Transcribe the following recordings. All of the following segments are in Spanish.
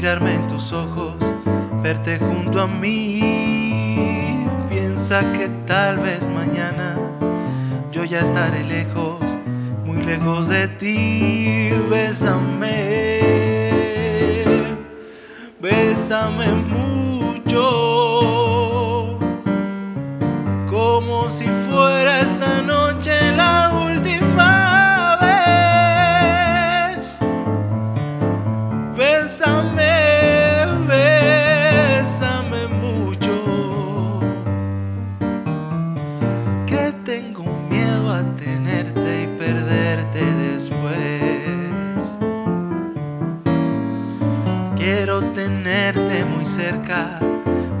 mirarme en tus ojos, verte junto a mí. Piensa que tal vez mañana yo ya estaré lejos, muy lejos de ti. Bésame, bésame mucho, como si fuera esta noche tenerte muy cerca,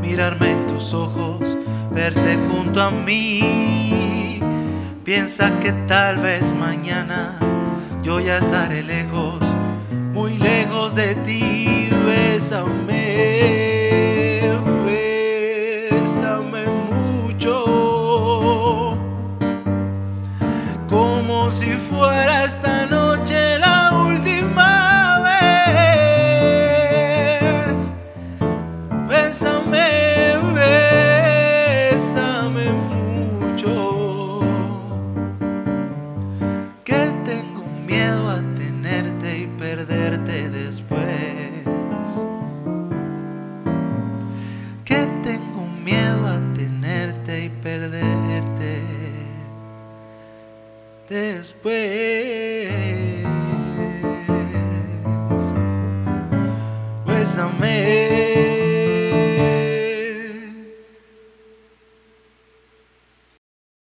mirarme en tus ojos, verte junto a mí. Piensa que tal vez mañana yo ya estaré lejos, muy lejos de ti. Bésame, bésame mucho, como si fuera esta después. Bésame,